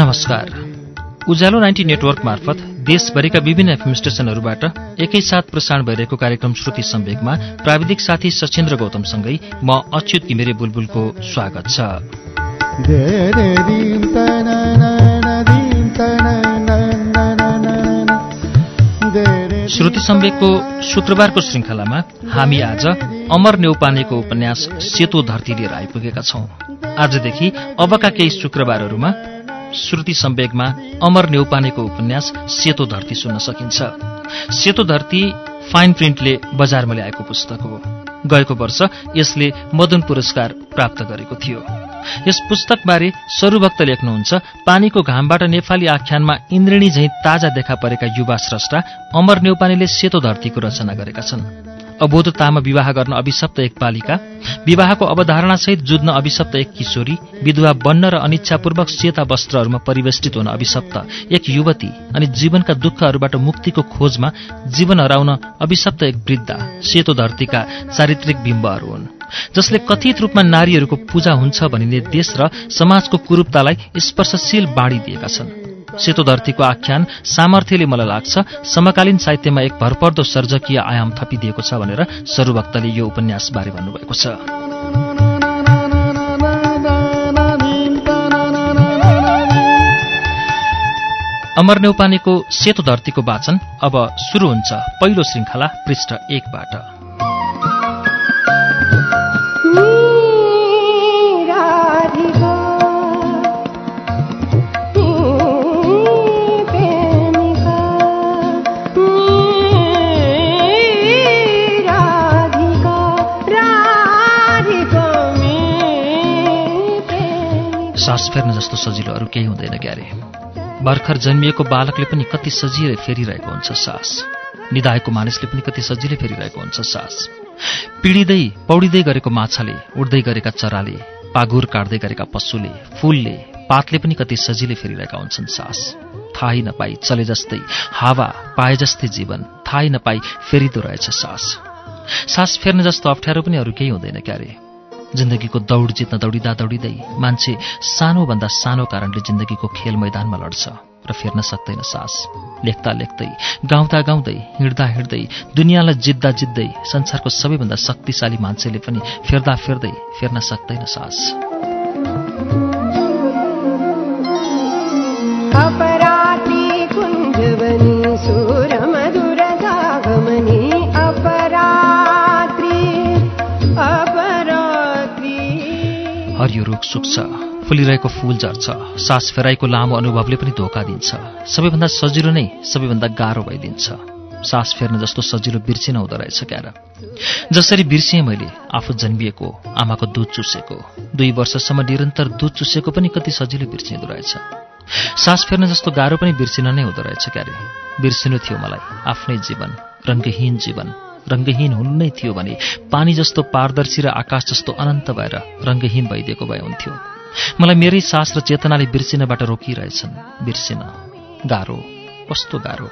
नमस्कार उज्यालो ninety network मार्फत देशभरिका विभिन्न एफएम स्टेशनहरूबाट एकैसाथ प्रसारण भइरहेको कार्यक्रम श्रुति सम्वेकमा प्राविधिक साथी सचेन्द्र गौतमसँगै म अच्युत घिमिरे बुलबुलको स्वागत छ। श्रुति सम्वेकको शुक्रबारको श्रृङ्खलामा हामी आज अमर नेउपानेको उपन्यास सेतो धरती लिएर आइपुगेका छौं। आजदेखि अबका केही शुक्रबारहरूमा श्रुति सम्वेकमा अमर नेउपानेको उपन्यास सेतो धरती सुन्न सकिन्छ। सेतो धरती फाइन प्रिन्टले बजारमा ल्याएको पुस्तक हो। गएको वर्ष यसले मदन पुरस्कार प्राप्त गरेको थियो। यस पुस्तकबारे सरुभक्त लेख्नुहुन्छ पानीको घामबाट नेपाली आख्यानमा इन्द्रिणी झैं ताजा देखा परेका युवा स्रष्टा अमर नेउपानेले सेतो धरतीको रचना गरेका छन्। अबोधतामा विवाह गर्न अभिशप्त एक बालिका विवाहको अवधारणासहित जुझ्न अभिशप्त एक किशोरी विधवा बन्न र अनिच्छापूर्वक सेता वस्त्रहरूमा परिवेष्टित हुन अभिशप्त एक युवती अनि जीवनका दुःखहरूबाट मुक्तिको खोजमा जीवन हराउन अभिशप्त एक वृद्धा सेतो धरतीका चारित्रिक बिम्बहरू हुन्। जसले कथित रूपमा नारीहरूको पूजा हुन्छ भनिने देश र समाजको कुरूपतालाई स्पर्शशील बाँडी दिएका छन्। सेतो धरतीको आख्यान सामर्थ्यले मलाई लाग्छ समकालीन साहित्यमा एक भरपर्दो सर्जकीय आयाम थपिदिएको छ भनेर सरुभक्तले यो उपन्यासबारे भन्नुभएको छ। अमर नेउपानेको सेतो धरतीको वाचन अब सुरु हुन्छ। पहिलो श्रृङ्खला पृष्ठ एकबाट। सास फेर्न जस्तो सजिलो अरू केही हुँदैन क्यारे भर्खर जन्मिएको बालकले पनि कति सजिलै फेरिरहेको हुन्छ सास। निधाएको मानिसले पनि कति सजिलै फेरिरहेको हुन्छ सास। पिडिँदै पौडिँदै गरेको माछाले उड्दै गरेका चराले पागुर काट्दै गरेका पशुले फूलले पातले पनि कति सजिलै फेरिरहेका हुन्छन् सास। थाहै नपाई चले जस्तै हावा पाए जस्तै जीवन थाहै नपाई फेरिदो रहेछ सास। सास फेर्न जस्तो अप्ठ्यारो पनि अरू केही हुँदैन क्यारे जिन्दगीको दौड जित्न दौडिँदा दौडिँदै मान्छे सानोभन्दा सानो कारणले जिन्दगीको खेल मैदानमा लड्छ र फेर्न सक्दैन सास लेख्दा लेख्दै गाउँदा गाउँदै हिँड्दा हिँड्दै दुनियाँलाई जित्दा जित्दै संसारको सबैभन्दा शक्तिशाली मान्छेले पनि फेर्दा फेर्दै फेर्न सक्दैन सास हरियो रुख सुक्छ फुलिरहेको फूल झर्छ। सास फेराइको लामो अनुभवले पनि धोका दिन्छ। सबैभन्दा सजिलो नै सबैभन्दा गाह्रो भइदिन्छ। सास फेर्न जस्तो सजिलो बिर्सिन हुँदो रहेछ क्यार। जसरी बिर्सिएँ मैले आफू जन्मिएको आमाको दुध चुसेको दुई वर्षसम्म निरन्तर दुध चुसेको पनि कति सजिलो बिर्सिँदो रहेछ। सास फेर्न जस्तो गाह्रो पनि बिर्सिन नै हुँदो रहेछ क्यारे। बिर्सिनु थियो मलाई आफ्नै जीवन रङ्गहीन जीवन। रङ्गहीन हुनु नै थियो भने पानी जस्तो पारदर्शी र आकाश जस्तो अनन्त भएर रङ्गहीन भइदिएको भए हुन्थ्यो। मलाई मेरै सास र चेतनाले बिर्सिनबाट रोकिरहेछन्। बिर्सिन गाह्रो कस्तो गाह्रो।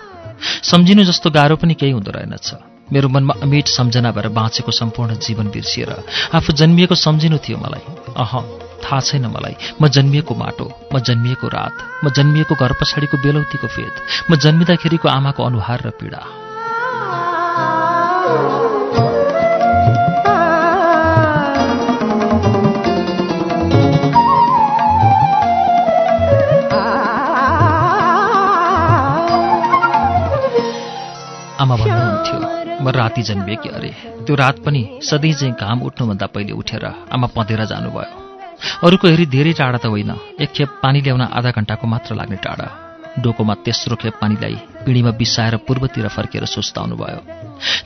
सम्झिनु जस्तो गाह्रो पनि केही हुँदो रहेनछ। मेरो मनमा अमिट सम्झना भएर बाँचेको सम्पूर्ण जीवन बिर्सिएर आफू जन्मिएको सम्झिनु थियो मलाई। अह थाहा छैन मलाई। म जन्मिएको माटो म जन्मिएको रात म जन्मिएको घर पछाडिको बेलौतीको फेद म जन्मिँदाखेरिको आमाको अनुहार र पीडा। आमा भन्नुहुन्थ्यो म राति जन्मिएकी अरे? त्यो रात पनि सधैँ चाहिँ घाम उठ्नुभन्दा पहिले उठेर आमा पँधेर जानुभयो। अरूको हेरी धेरै टाढा त होइन एक खेप पानी ल्याउन आधा घन्टाको मात्र लाग्ने टाढा। डोकोमा तेस्रो खेप पानी ल्याई पिँढीमा बिसाएर पूर्वतिर फर्केर सुस्ताउनु भयो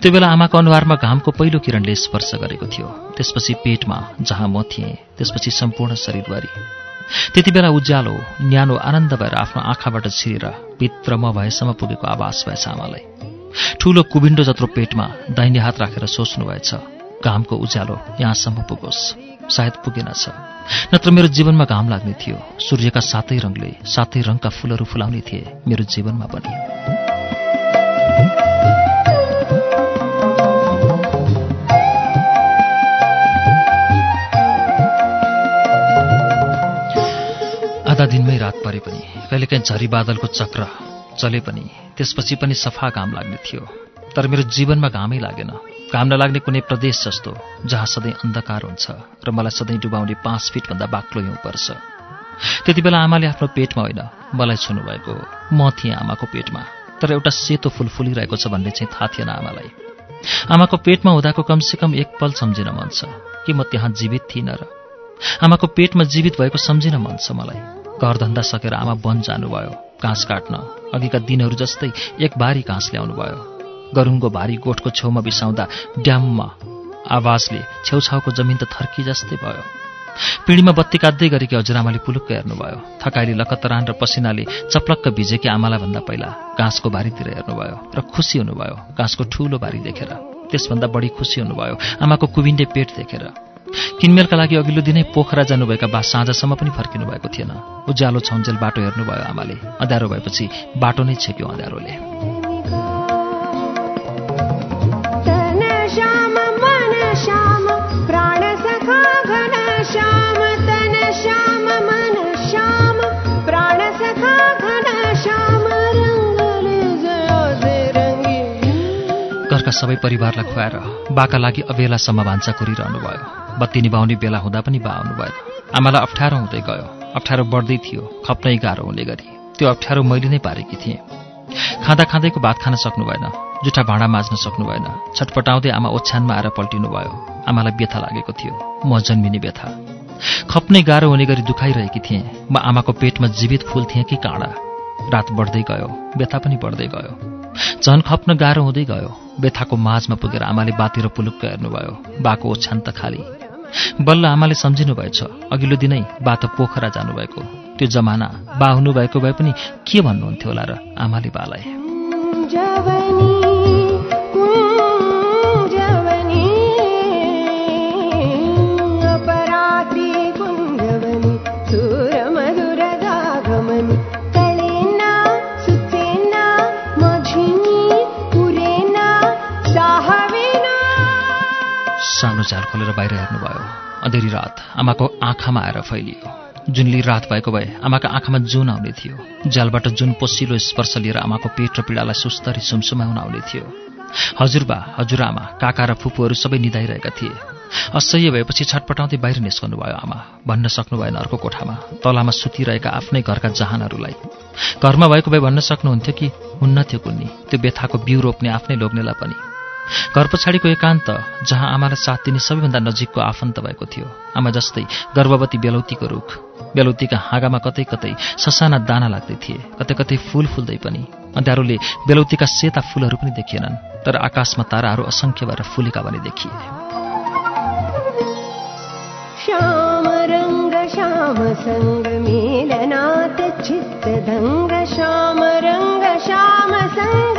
त्यो बेला आमाको अनुहारमा घामको पहिलो किरणले स्पर्श गरेको थियो। त्यसपछि पेटमा जहाँ म थिएँ त्यसपछि सम्पूर्ण शरीरभरि। त्यति बेला उज्यालो न्यानो आनन्द भएर आफ्नो आँखाबाट छिरेर भित्र म भएसम्म पुगेको आवास भएछ आमालाई। ठूलो कुबिन्डो जत्रो पेटमा दाहिने हात राखेर सोच्नु भएछ घामको उज्यालो यहाँसम्म पुगोस्। सायद पुगेनछ नत्र मेरो जीवनमा घाम लाग्ने थियो। सूर्यका सातै रङले सातै रङका फूलहरू फुलाउने थिए मेरो जीवनमा पनि। आधा दिनमै रात परे पनि कहिलेकाहीँ झरी बादलको चक्र चले पनि त्यसपछि पनि सफा घाम लाग्ने थियो। तर मेरो जीवनमा घामै लागेन। घाम नलाग्ने कुनै प्रदेश जस्तो जहाँ सधैँ अन्धकार हुन्छ र मलाई सधैँ डुबाउने पाँच फिटभन्दा बाक्लो हिउँ पर्छ। त्यति बेला आमाले आफ्नो पेटमा होइन मलाई छुनु भएको म थिएँ आमाको पेटमा। तर एउटा सेतो फुल फुलिरहेको छ भन्ने चाहिँ थाहा थिएन आमालाई। आमाको पेटमा हुँदाको कमसेकम एक पल सम्झिन मन छ कि म त्यहाँ जीवित थिइनँ र। आमाको पेटमा जीवित भएको सम्झिन मन छ मलाई। घरधन्दा सकेर आमा वन जानुभयो। घाँस काट्न। अघिका दिनहरू जस्तै एक भारी घाँस ल्याउनु भयो। गरुङको भारी गोठको छेउमा बिसाउँदा ड्याममा आवाजले छेउछाउको जमिन त थर्की जस्तै भयो। पिँढीमा बत्ती काट्दै गरेकी हजुरआमाले पुलुक्क हेर्नुभयो। थकाइले लकतरान र पसिनाले चप्लक्क भिजेकी आमालाई भन्दा पहिला घाँसको बारीतिर हेर्नुभयो र खुसी हुनुभयो। घाँसको ठूलो बारी देखेर। त्यसभन्दा बढी खुसी हुनुभयो। आमाको कुविन्डे पेट देखेर। किनमेलका लागि अघिल्लो दिनै पोखरा जानुभएका बा साँझसम्म पनि फर्किनु भएको थिएन। उज्यालो छन्जेल बाटो हेर्नुभयो आमाले। अँध्यारो भएपछि बाटो नै छेक्यो अँध्यारोले। घरका सबै परिवारलाई खुवाएर बाका लागि अबेलासम्म भान्सा कुरिरहनु भयो बत्ती निभाउने बेला हुँदा पनि बा आउनु भएन आमालाई अप्ठ्यारो हुँदै गयो। अप्ठ्यारो बढ्दै थियो खप्नै गाह्रो हुने गरी। त्यो अप्ठ्यारो मैले नै पारेकी थिएँ। खाँदा खाँदैको भात खान सक्नु भएन जुठा भाँडा माझ्न सक्नु भएन छटपटाउँदै आमा ओछ्यानमा आएर पल्टिनु भयो आमालाई व्यथा लागेको थियो। म जन्मिने व्यथा। खप्नै गाह्रो हुने गरी दुखाइरहेकी थिएँ। म आमाको पेटमा जीवित फुल थिएँ कि काँडा? रात बढ्दै गयो व्यथा पनि बढ्दै गयो। झन खप्न गाह्रो हुँदै गयो। व्यथाको माझमा पुगेर आमाले बातिर पुलुक्क हेर्नुभयो। बाको ओछ्यान त खाली। बल्ल आमाले सम्झिनु भएछ अघिल्लो दिनै बा त पोखरा जानुभएको। त्यो जमाना बा हुनुभएको भए पनि के भन्नुहुन्थ्यो होला र आमाले बालाई? सानो झाल खोलेर बाहिर हेर्नुभयो। अँधेरी रात आमाको आँखामा आएर फैलियो। जुनली रात भएको भए आमाका आँखामा जुन आउने थियो जालबाट जुन पोसिलो स्पर्श लिएर आमाको पेट र पीडालाई सुस्तरी सुमसुमाउन आउने थियो। हजुरबा हजुरआमा काका र फुपूहरू सबै निधाइरहेका थिए। असह्य भएपछि छटपटाउँदै बाहिर निस्कनु भयो आमा। भन्न सक्नु भएन अर्को कोठामा तलामा सुतिरहेका आफ्नै घरका जहानहरूलाई। घरमा भएको भए भन्न सक्नुहुन्थ्यो कि हुन्न थियो कुन्नी त्यो व्यथाको बिउ रोप्ने आफ्नै लोग्नेलाई पनि। घर पछाडिको एकान्त जहाँ आमालाई साथ दिने सबैभन्दा नजिकको आफन्त भएको थियो। आमा जस्तै गर्भवती बेलौतीको रुख। बेलौतीका हाँगामा कतै कतै ससाना दाना लाग्दै थिए। कतै कतै फूल फुल्दै पनि। अँध्यारोले बेलौतीका सेता फूलहरू पनि देखिएनन् तर आकाशमा ताराहरू असङ्ख्य भएर फुलेका भने देखिए। श्याम रङ्ग श्याम सङ्ग मेलनाथ चित्तदङ्ग श्याम रङ्ग श्याम सङ्ग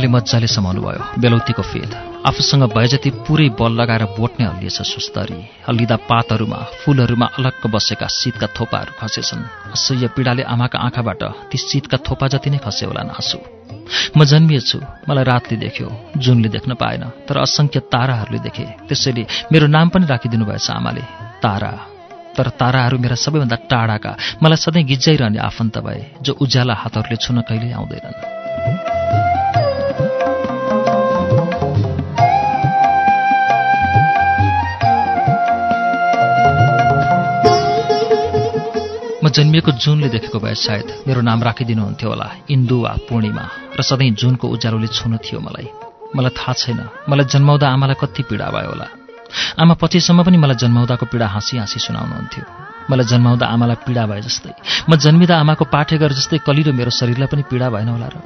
आमाले मजाले समाउनु भयो बेलौतीको फेद। आफूसँग भए जति पुरै बल लगाएर बोट्ने हल्लिएछ सुस्तरी। हल्लिँदा पातहरूमा फूलहरूमा अलग्ग बसेका शीतका थोपाहरू खसेछन्। असह्य पीडाले आमाका आँखाबाट ती शीतका थोपा जति नै खसे होला आँसु। म जन्मिएछु। मलाई रातले देख्यो जुनले देख्न पाएन तर असङ्ख्य ताराहरूले देखे। त्यसैले मेरो नाम पनि राखिदिनु भएछ आमाले। तारा। तर ताराहरू मेरा सबैभन्दा टाढाका। मलाई सधैँ गिज्जाइरहने आफन्त भए जो उज्याला हातहरूले छुन कहिल्यै आउँदैनन्। जन्मिएको जुनले देखेको भए सायद मेरो नाम राखिदिनुहुन्थ्यो होला इन्दु वा पूर्णिमा र सधैँ जुनको उज्यालोले छुनु थियो मलाई। मलाई थाहा छैन मलाई जन्माउँदा आमालाई कति पीडा भयो होला। आमा पछिसम्म पनि मलाई जन्माउँदाको पीडा हाँसी हाँसी सुनाउनुहुन्थ्यो। मलाई जन्माउँदा आमालाई पीडा भए जस्तै म जन्मिँदा आमाको पाठेघर जस्तै कलिलो मेरो शरीरलाई पनि पीडा भएन होला र।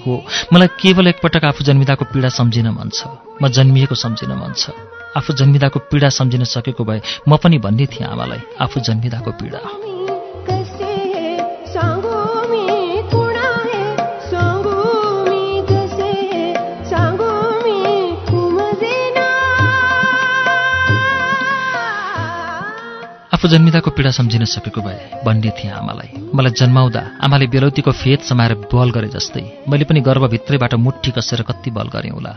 हो मलाई केवल एकपटक आफू जन्मिँदाको पीडा सम्झिन मन छ। म जन्मिएको सम्झिन मन छ। आफू जन्मिँदाको पीडा सम्झिन सकेको भए म पनि भन्ने थिएँ आमालाई आफू जन्मिँदाको पीडा। आफू जन्मिँदाको पीडा सम्झिन सकेको भए भन्ने थिएँ आमालाई। मलाई जन्माउँदा आमाले बेलौतीको फेद समाएर बल गरे जस्तै। मैले पनि गर्भभित्रैबाट मुठी कसेर कति बल गरेँ होला।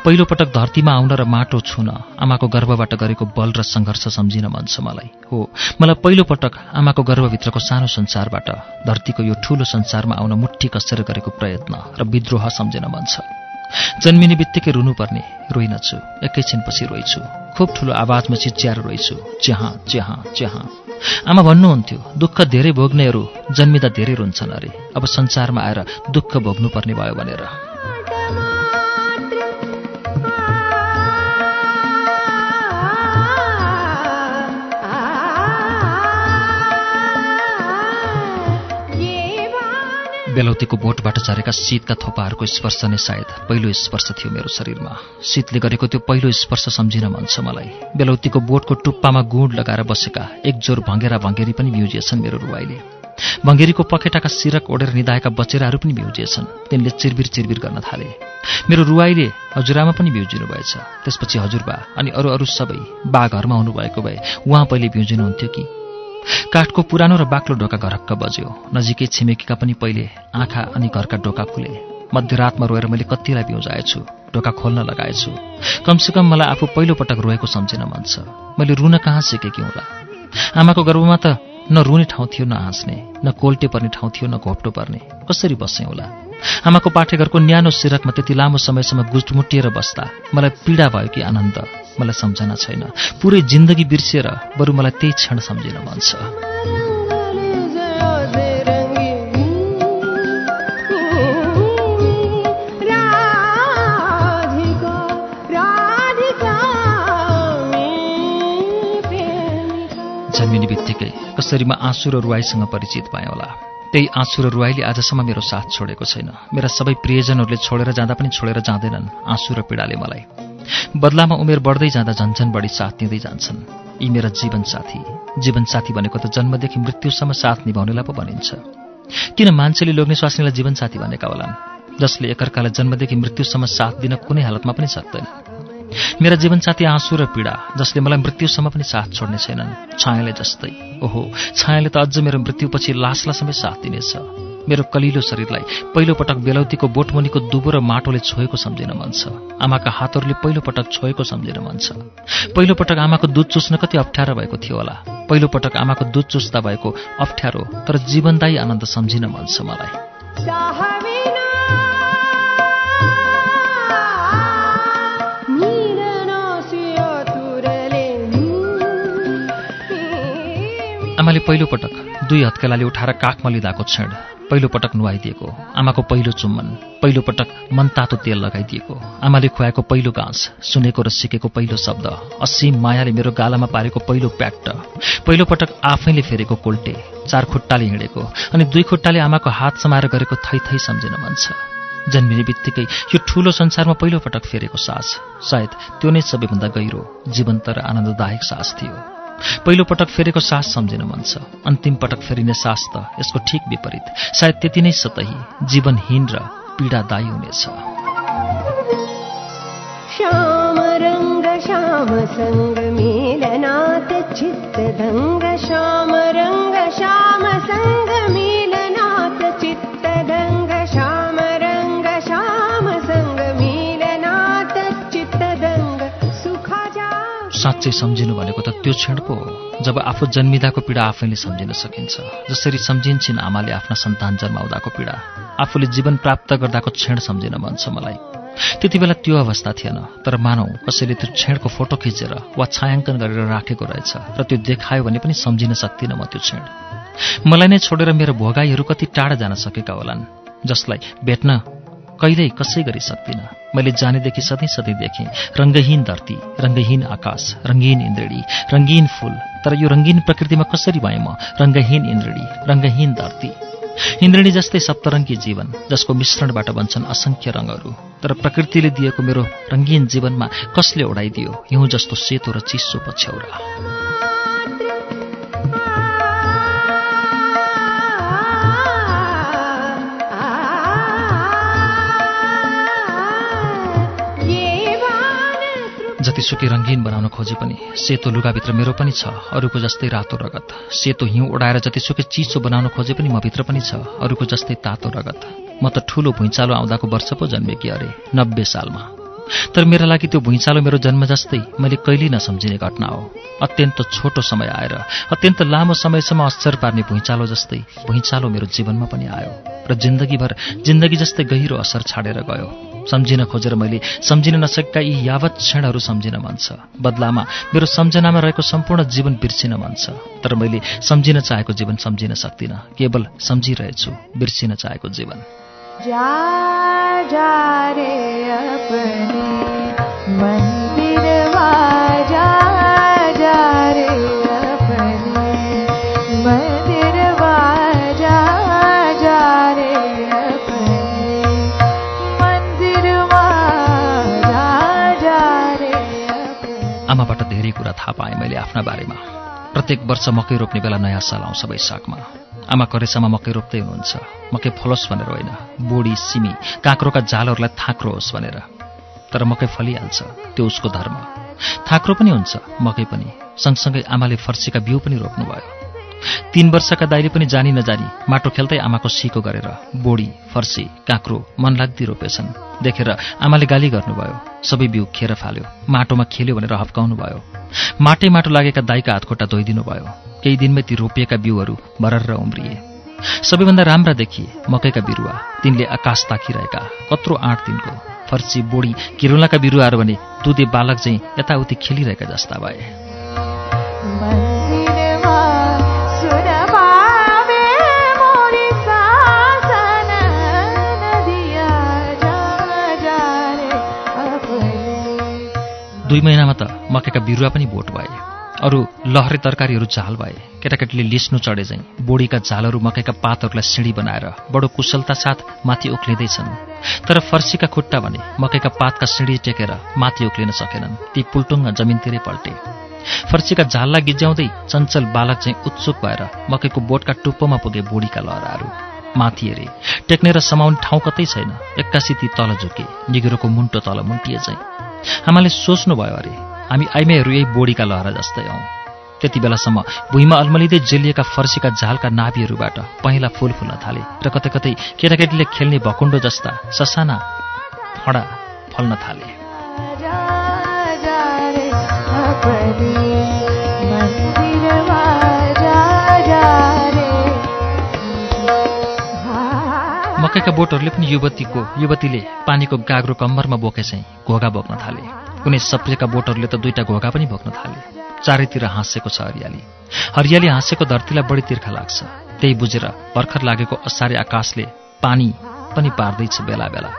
पहिलोपटक धरतीमा आउन र माटो छुन आमाको गर्भबाट गरेको बल र सङ्घर्ष सम्झिन मन छ मलाई। हो मलाई पहिलोपटक आमाको गर्भभित्रको सानो संसारबाट धरतीको यो ठूलो संसारमा आउन मुठी कसेर गरेको प्रयत्न र विद्रोह सम्झिन मन छ। जन्मिने बित्तिकै रुनुपर्ने रोइनछु। एकैछिनपछि रोइछु। खुब ठुलो आवाजमा चिच्याएर रोइछु। च्याहाँ च्याहाँ च्याहाँ आमा भन्नुहुन्थ्यो दुःख धेरै भोग्नेहरू जन्मिँदा धेरै रुन्छन् अरे। अब संसारमा आएर दुःख भोग्नुपर्ने भयो भनेर। बेलौतीको बोटबाट झरेका शीतका थोपाहरूको स्पर्श नै सायद पहिलो स्पर्श थियो मेरो शरीरमा। शीतले गरेको त्यो पहिलो स्पर्श सम्झिन मन छ मलाई। बेलौतीको बोटको टुप्पामा गुड लगाएर बसेका एकजोर भङ्गेरा भङ्गेरी पनि भ्युजिएछन् मेरो रुवाईले। भङ्गेरीको पखेटाका सिरक ओढेर निधाएका बचेराहरू पनि भ्युजिएछन् तिनले चिरबिर चिरबिर गर्न थाले। मेरो रुवाईले हजुरआमा पनि भ्युजिनु भएछ त्यसपछि हजुरबा अनि अरू अरू सबै बा घरमा हुनुभएको भए उहाँ पहिले भ्युजिनुहुन्थ्यो कि? काठको पुरानो र बाक्लो ढोका घरक्क बज्यो। नजिकै छिमेकीका पनि पहिले आँखा अनि घरका ढोका खुले मध्यरातमा रोएर मैले कतिलाई बिउजाएछु ढोका खोल्न लगाएछु। कमसेकम मलाई आफू पहिलोपटक रोएको सम्झिन मन छ। मैले रुन कहाँ सिकेकी होला? आमाको गर्भमा त न रुने ठाउँ थियो न हाँस्ने न कोल्टे पर्ने ठाउँ थियो न घोप्टो पर्ने। कसरी बसेँ होला? आमाको पाठेघरको न्यानो सिरकमा त्यति लामो समयसम्म गुटमुटिएर बस्दा मलाई पीडा भयो कि आनन्द मलाई सम्झना छैन। पुरै जिन्दगी बिर्सिएर बरु मलाई त्यही क्षण सम्झिन मन छ। जन्मिने बित्तिकै कसरी म आँसु र रुवाईसँग परिचित पाएँ होला? त्यही आँसु र रुवाईले आजसम्म मेरो साथ छोडेको छैन। मेरा सबै प्रियजनहरूले छोडेर जाँदा पनि छोडेर जाँदैनन् आँसु र पीडाले मलाई। बदलामा उमेर बढ्दै जाँदा झन्झन बढी साथ दिँदै जान्छन्। यी मेरा जीवनसाथी। जीवनसाथी भनेको त जन्मदेखि मृत्युसम्म साथ निभाउनेलाई पो भनिन्छ। किन मान्छेले लोग्ने स्वास्नीलाई जीवनसाथी भनेका होलान्? जसले एकअर्कालाई जन्मदेखि मृत्युसम्म साथ दिन कुनै हालतमा पनि सक्दैन। मेरा जीवनसाथी आँसु र पीडा जसले मलाई मृत्युसम्म पनि साथ छोड्ने छैनन्। छायाले जस्तै। ओहो छायाले त अझ मेरो मृत्युपछि लासलाई समेत साथ दिनेछ। मेरो कलिलो शरीरलाई पहिलोपटक बेलौतीको बोटमुनिको दुबो र माटोले छोएको सम्झिन मन छ। आमाका हातहरूले पहिलोपटक छोएको सम्झिन मन छ। पहिलोपटक आमाको दुध चुस्न कति अप्ठ्यारो भएको थियो होला। पहिलोपटक आमाको दुध चुस्दा भएको अप्ठ्यारो तर जीवनदायी आनन्द सम्झिन मन छ मलाई। आमाले पहिलोपटक दुई हत्केलाले उठाएर काखमा लिँदाको क्षण पहिलोपटक नुहाइदिएको। आमाको पहिलो चुम्बन पहिलोपटक मनतातो तेल लगाइदिएको। आमाले खुवाएको पहिलो घाँस सुनेको र सिकेको पहिलो शब्द असीम मायाले मेरो गालामा पारेको पहिलो प्याट्ट। पहिलोपटक आफैले फेरेको कोल्टे चार खुट्टाले हिँडेको अनि दुई खुट्टाले आमाको हात समाएर गरेको थै थै सम्झिन मन छ। जन्मिने बित्तिकै यो ठूलो संसारमा पहिलोपटक फेरेको सास सायद त्यो नै सबैभन्दा गहिरो जीवन्त र आनन्ददायक सास थियो। पहिलो पटक फेरेको सास सम्झिन मन छ। अन्तिम पटक फेरिने सास त यसको ठिक विपरीत। सायद त्यति नै सतही जीवनहीन र पीडादायी हुनेछ। श्याम रङ्ग श्याम श्याम श्याम साँच्चै सम्झिनु भनेको त त्यो क्षण पो हो जब आफू जन्मिँदाको पीडा आफैले सम्झिन सकिन्छ जसरी सम्झिन्छन् आमाले आफ्ना सन्तान जन्माउँदाको पीडा। आफूले जीवन प्राप्त गर्दाको क्षण सम्झिन मन छ मलाई। त्यति बेला त्यो अवस्था थिएन तर मानौ कसैले त्यो क्षणको फोटो खिचेर वा छायाङ्कन गरेर राखेको रहेछ र त्यो देखायो भने पनि सम्झिन सक्दिनँ म त्यो क्षण। मलाई नै छोडेर मेरो भोगाईहरू कति टाढा जान सकेका होलान् जसलाई भेट्न कहिल्यै कसै गरी सक्दिनँ। मैले जानेदेखि सधैँ सधैँ देखेँ रङ्गहीन धरती रङ्गहीन आकाश रङ्गीन इन्द्रेणी रङ्गीन फूल तर यो रङ्गीन प्रकृतिमा कसरी भएँ म? रङ्गहीन इन्द्रेणी रङ्गहीन धरती। इन्द्रेणी जस्तै सप्तरङ्गी जीवन जसको मिश्रणबाट बन्छन् असङ्ख्य रङहरू तर प्रकृतिले दिएको मेरो रङ्गीन जीवनमा कसले ओढाइदियो? हिउँ जस्तो सेतो र चिसो पछ्यौरा। जतिसुकै रङ्गीन बनाउन खोजे पनि। सेतो लुगाभित्र मेरो पनि छ अरूको जस्तै रातो रगत। सेतो हिउँ उडाएर जतिसुकै चिसो बनाउन खोजे पनि म भित्र पनि छ अरूको जस्तै तातो रगत। म त ठुलो भुइँचालो आउँदाको वर्ष पो जन्मेकी अरे नब्बे सालमा। तर मेरा लागि त्यो भुइँचालो मेरो जन्म जस्तै। मैले कहिल्यै नसम्झिने घटना हो। अत्यन्त छोटो समय आएर अत्यन्त लामो समयसम्म असर पार्ने भुइँचालो जस्तै भुइँचालो मेरो जीवनमा पनि आयो र जिन्दगीभर जिन्दगी जस्तै गहिरो असर छाडेर गयो। सम्झिन खोजेर मैले सम्झिन नसकेका यी यावत क्षणहरू सम्झिन मन छ। बदलामा मेरो सम्झनामा रहेको सम्पूर्ण जीवन बिर्सिन मन छ। तर मैले सम्झिन चाहेको जीवन सम्झिन सक्दिनँ। केवल सम्झिरहेछु बिर्सिन चाहेको जीवन। जा जा रे जा जा रे जा जा रे आमाबाट धेरै कुरा थाहा पाएँ मैले आफ्ना बारेमा। प्रत्येक वर्ष मकै रोप्ने बेला नयाँ साल आउँछ वैशाखमा। आमा करेसामा मकै रोप्दै हुनुहुन्छ। मकै फलोस् भनेर होइन। बोडी सिमी काँक्रोका जालहरूलाई थाक्रो होस् भनेर। तर मकै फलिहाल्छ। त्यो उसको धर्म थाक्रो पनि हुन्छ मकै पनि। सँगसँगै आमाले फर्सीका बिउ पनि रोप्नुभयो। तीन वर्षका दाइले पनि जानी नजानी माटो खेल्दै आमाको सिको गरेर बोडी फर्सी काँक्रो मनलाग्दी रोपेछन्। देखेर आमाले गाली गर्नुभयो। सबै बिउ खेर फाल्यो। माटोमा खेल्यो भनेर हप्काउनु भयो माटै माटो लागेका दाइका हातखुट्टा धोइदिनु भयो केही दिनमै ती रोपिएका बिउहरू भरर उम्रिए। सबैभन्दा राम्रा देखिए मकैका बिरुवा। तिनले आकाश ताकिरहेका। कत्रो आठ दिनको फर्सी बोडी किरुलाका बिरुवाहरू भने दुधे बालक चाहिँ यताउति खेलिरहेका जस्ता भए। दुई महिनामा त मकैका बिरुवा पनि बोट भए। अरू लहरे तरकारीहरू झाल भए। केटाकेटीले लिस्नु चढे चाहिँ बोडीका झालहरू मकैका पातहरूलाई सिँढी बनाएर बडो कुशलता साथ माथि उक्लिँदैछन्। तर फर्सीका खुट्टा भने मकैका पातका सिँढी टेकेर माथि उक्लिन सकेनन्। ती पुल्टुङ्ग जमिनतिरै पल्टे। फर्सीका झाललाई गिज्याउँदै चञ्चल बालक चाहिँ उत्सुक भएर मकैको बोटका टुप्पोमा पुगे बोडीका लहराहरू। माथि हेरे टेक्ने र समाउने ठाउँ कतै छैन। एक्कासी ती तल झुके निगुरोको मुन्टो तल मुन्टिए चाहिँ आमाले सोच्नुभयो अरे हामी आइमेहरू यही बोडीका लहरा जस्तै हौ। त्यति बेलासम्म भुइँमा अल्मलिँदै जेलिएका फर्सीका झालका नाभिहरूबाट पहेँला फूल फुल्न थाले र कतै कतै केटाकेटीले खेल्ने भकुण्डो जस्ता ससाना फडा फल्न थाले। मकैका बोटहरूले पनि युवतीको युवतीले पानीको गाग्रो कम्मरमा बोके घोगा बोक्न थाले। कुनै सप्रेका बोटहरूले त दुईटा घोगा पनि बोक्न थाले। चारैतिर हाँसेको छ हरियाली। हरियाली हाँसेको धरतीलाई बढी तिर्खा लाग्छ। त्यही बुझेर भर्खर लागेको असारे आकाशले पानी पनि पार्दैछ बेला बेला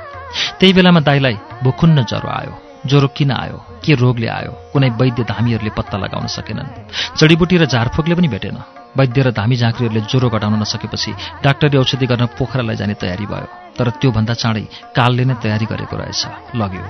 त्यही बेलामा दाईलाई भुकुन्न ज्वरो आयो। ज्वरो किन आयो? के रोगले आयो? कुनै वैद्य धामीहरूले पत्ता लगाउन सकेनन्। जडीबुटी र झारफुकले पनि भेटेन। वैद्य र धामी झाँक्रीहरूले ज्वरो घटाउन नसकेपछि डाक्टरी औषधि गर्न पोखरा लैजाने तयारी भयो तर त्योभन्दा चाँडै कालले नै तयारी गरेको रहेछ लग्यो।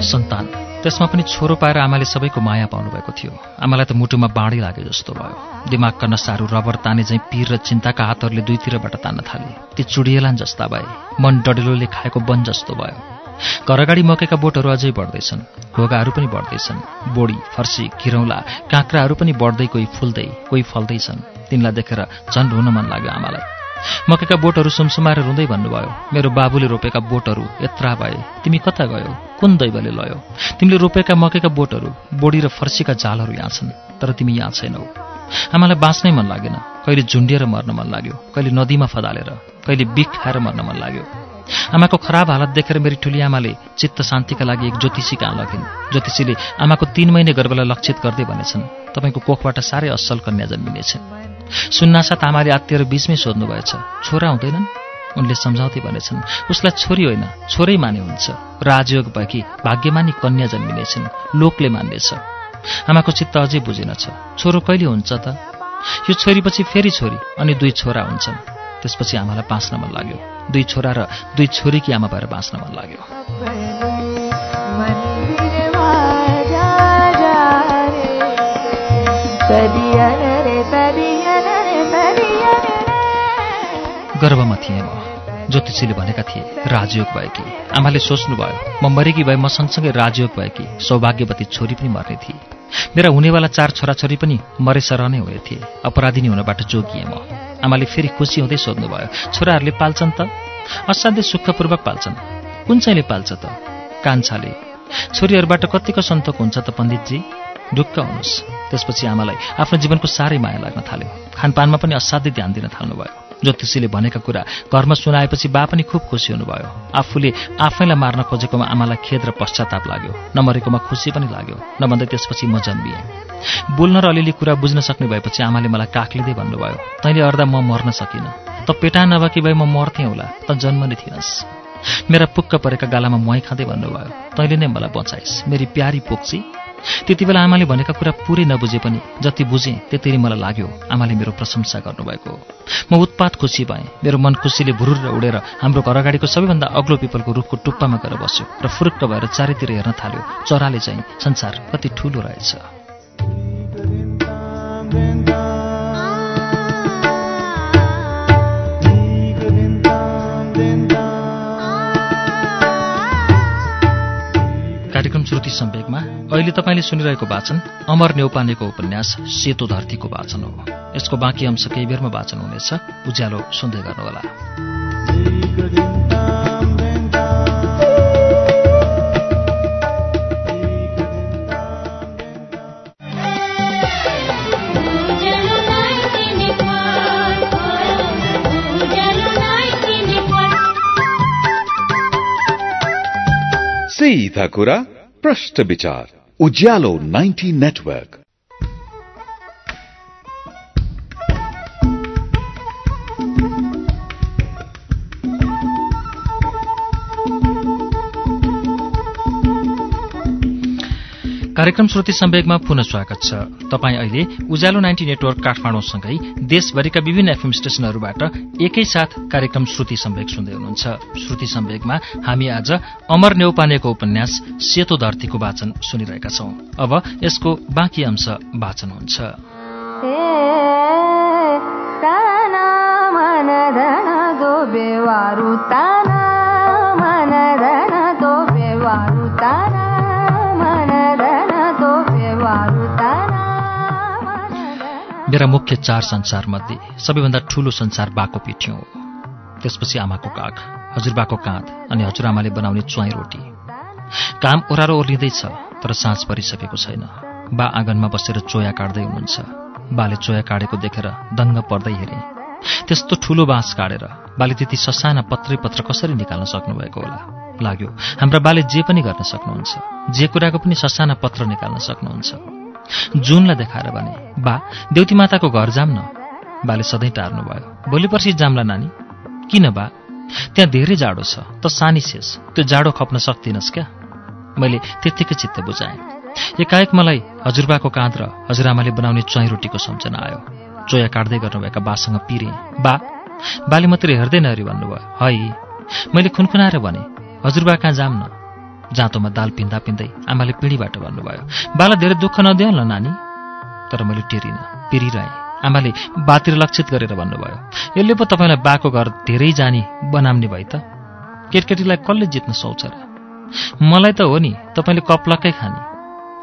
सन्तान। त्यसमा पनि छोरो पाएर आमाले सबैको माया पाउनुभएको थियो। आमालाई त मुटुमा बाँडी लागे जस्तो भयो। दिमागका नसाहरू रबर ताने चाहिँ पीर र चिन्ताका हातहरूले दुईतिरबाट तान्न थाले। ती चुडिएलान् जस्ता भए। मन डडेलोले खाएको वन जस्तो भयो। घर अगाडि मकैका बोटहरू अझै बढ्दैछन्। घोगाहरू पनि बढ्दैछन्। बोडी फर्सी घिरौँला काँक्राहरू पनि बढ्दै कोही फुल्दै कोही फल्दैछन्। तिनलाई देखेर झन् रुन मन लाग्यो आमालाई। मकैका बोटहरू सुमसुमाएर रुँदै भन्नुभयो मेरो बाबुले रोपेका बोटहरू यत्रा भए। तिमी कता गयो? कुन दैवले लयो? तिमीले रोपेका मकैका बोटहरू बोडी र फर्सीका जालहरू यहाँ छन् तर तिमी यहाँ छैनौ। आमालाई बाँच्नै मन लागेन। कहिले झुन्डिएर मर्न मन लाग्यो। कहिले नदीमा फदालेर। कहिले बिख खाएर मर्न मन लाग्यो। आमाको खराब हालत देखेर मेरी ठुली आमाले चित्त शान्तिका लागि एक ज्योतिषी कहाँ लगिन् ज्योतिषीले आमाको तीन महिने गर्भलाई लक्षित गर्दै भनेछन् तपाईँको कोखबाट साह्रै असल कन्या जन्मिनेछ। सुन्नासाथ आमाले आत्तिएर बिचमै सोध्नुभएछ छोरा हुँदैनन्? उनले सम्झाउँदै भनेछन् उसलाई छोरी होइन छोरै माने हुन्छ। राजयोग भएकी भाग्यमानी कन्या जन्मिनेछन् लोकले मान्नेछ। आमाको चित्त अझै बुझेनछ। छोरो कहिले हुन्छ त? यो छोरीपछि फेरि छोरी अनि दुई छोरा हुन्छन्। त्यसपछि आमालाई बाँच्न मन लाग्यो। दुई छोरा र दुई छोरीकी आमा भएर बाँच्न मन लाग्यो। गर्भमा थिएँ म ज्योतिषीले भनेका थिए राजयोग भएकी आमाले सोच्नुभयो म मरेकी भए म सँगसँगै राजयोग भएकी सौभाग्यवती छोरी पनि मर्ने थिए। मेरा हुनेवाला चार छोराछोरी पनि मरेसर नै हुने थिए। अपराधिनी हुनबाट जोगिएँ म। आमाले फेरि खुसी हुँदै सोध्नुभयो छोराहरूले पाल्छन् त? असाध्यै सुखपूर्वक पाल्छन्। कुन चाहिँले पाल्छ त? कान्छाले। छोरीहरूबाट कतिको सन्तोक हुन्छ त पण्डितजी? ढुक्क हुनुहोस् त्यसपछि आमालाई आफ्नो जीवनको साह्रै माया लाग्न थाल्यो। खानपानमा पनि असाध्यै ध्यान दिन थाल्नुभयो। ज्योतिषीले भनेका कुरा घरमा सुनाएपछि बा पनि खुब खुसी हुनुभयो। आफूले आफैलाई मार्न खोजेकोमा आमालाई खेद र पश्चाताप लाग्यो। नमरेकोमा खुसी पनि लाग्यो। नभन्दै त्यसपछि म जन्मिएँ। बोल्न र अलिअलि कुरा बुझ्न सक्ने भएपछि आमाले मलाई काक्लिँदै भन्नुभयो तैँले अर्दा म मर्न सकिनँ। त पेटा नभएकी भए म मर्थेँ होला। त जन्म नै थिइनस् मेरा पुक्क परेका गालामा मुहाई खाँदै भन्नुभयो तैँले नै मलाई बचाइस्। मेरी प्यारी पोक्सी त्यति बेला आमाले भनेका कुरा पुरै नबुझे पनि जति बुझेँ त्यति मलाई लाग्यो आमाले मेरो प्रशंसा गर्नुभएको। म उत्पात खुसी भएँ। मेरो मन खुसीले भुरुर उडेर हाम्रो घर अगाडिको सबैभन्दा अग्लो पिपलको रुखको टुप्पामा गएर बस्यो र फुरुक्क भएर चारैतिर हेर्न थाल्यो। चराले चाहिँ संसार कति ठुलो रहेछ। श्रुति सम्वेकमा अहिले तपाईँले सुनिरहेको वाचन अमर नेौपानेको उपन्यास सेतो धरतीको वाचन हो। यसको बाँकी अंश केही बेरमा वाचन हुनेछ। उज्यालो सुन्दै गर्नुहोला। सीधा कुरा। प्रश्न विचार उज्यालो 90 नेटवर्क। कार्यक्रम श्रुति सम्वेकमा पुनः स्वागत छ। तपाईँ अहिले उज्यालो नाइन्टी नेटवर्क काठमाडौँसँगै देशभरिका विभिन्न एफएम स्टेशनहरूबाट एकैसाथ कार्यक्रम श्रुति सम्वेक सुन्दै हुनुहुन्छ। श्रुति सम्वेकमा हामी आज अमर नेौपानेको उपन्यास सेतो धरतीको वाचन सुनिरहेका छौं। अब यसको बाँकी अंश वाचन हुन्छ। बेवारु मेरा मुख्य चार संसारमध्ये सबैभन्दा ठूलो संसार बाको पिठ्यौँ हो। त्यसपछि आमाको काग हजुरबाको काँध अनि हजुरआमाले बनाउने च्वाई रोटी। काम ओह्रारो ओर्लिँदैछ तर साँझ परिसकेको छैन। बा आँगनमा बसेर चोया काट्दै हुनुहुन्छ। बाले चोया काटेको देखेर दङ्ग पर्दै हेरे। त्यस्तो ठूलो बाँस काटेर बाले त्यति ससाना पत्रै पत्र कसरी निकाल्न सक्नुभएको होला? लाग्यो हाम्रा बाले जे पनि गर्न सक्नुहुन्छ जे कुराको पनि ससाना पत्र निकाल्न सक्नुहुन्छ। जुनलाई देखाएर भने बा देउती माताको घर जाम न। बाले सधैँ टार्नु भयो भोलि पर्सि जाम्ला नानी। किन बा? त्यहाँ धेरै जाडो छ त सानी शेष त्यो जाडो खप्न सक्दिनस् क्या? मैले त्यत्तिकै चित्त बुझाएँ। एकाएक मलाई हजुरबाको काँध र हजुरआमाले बनाउने च्वाई रोटीको सम्झना आयो। चोया काट्दै गर्नुभएका बासँग पिरे। बा बाले मात्रै हेर्दै नहेरी भन्नुभयो। है? मैले खुनखुनाएर भने हजुरबा कहाँ जाम न? जाँतोमा दाल पिन्दा पिन्दै आमाले पिँढीबाट भन्नुभयो बाला धेरै दुःख नदेऊ नानी तर मैले टेरिनँ पिरिरहेँ। आमाले बातिर लक्षित गरेर भन्नुभयो यसले पो तपाईँलाई बाको घर धेरै जानी बनाउने भए त। केटकेटीलाई कसले जित्न सक्छ र? मलाई त हो नि तपाईँले कप्लक्कै खाने।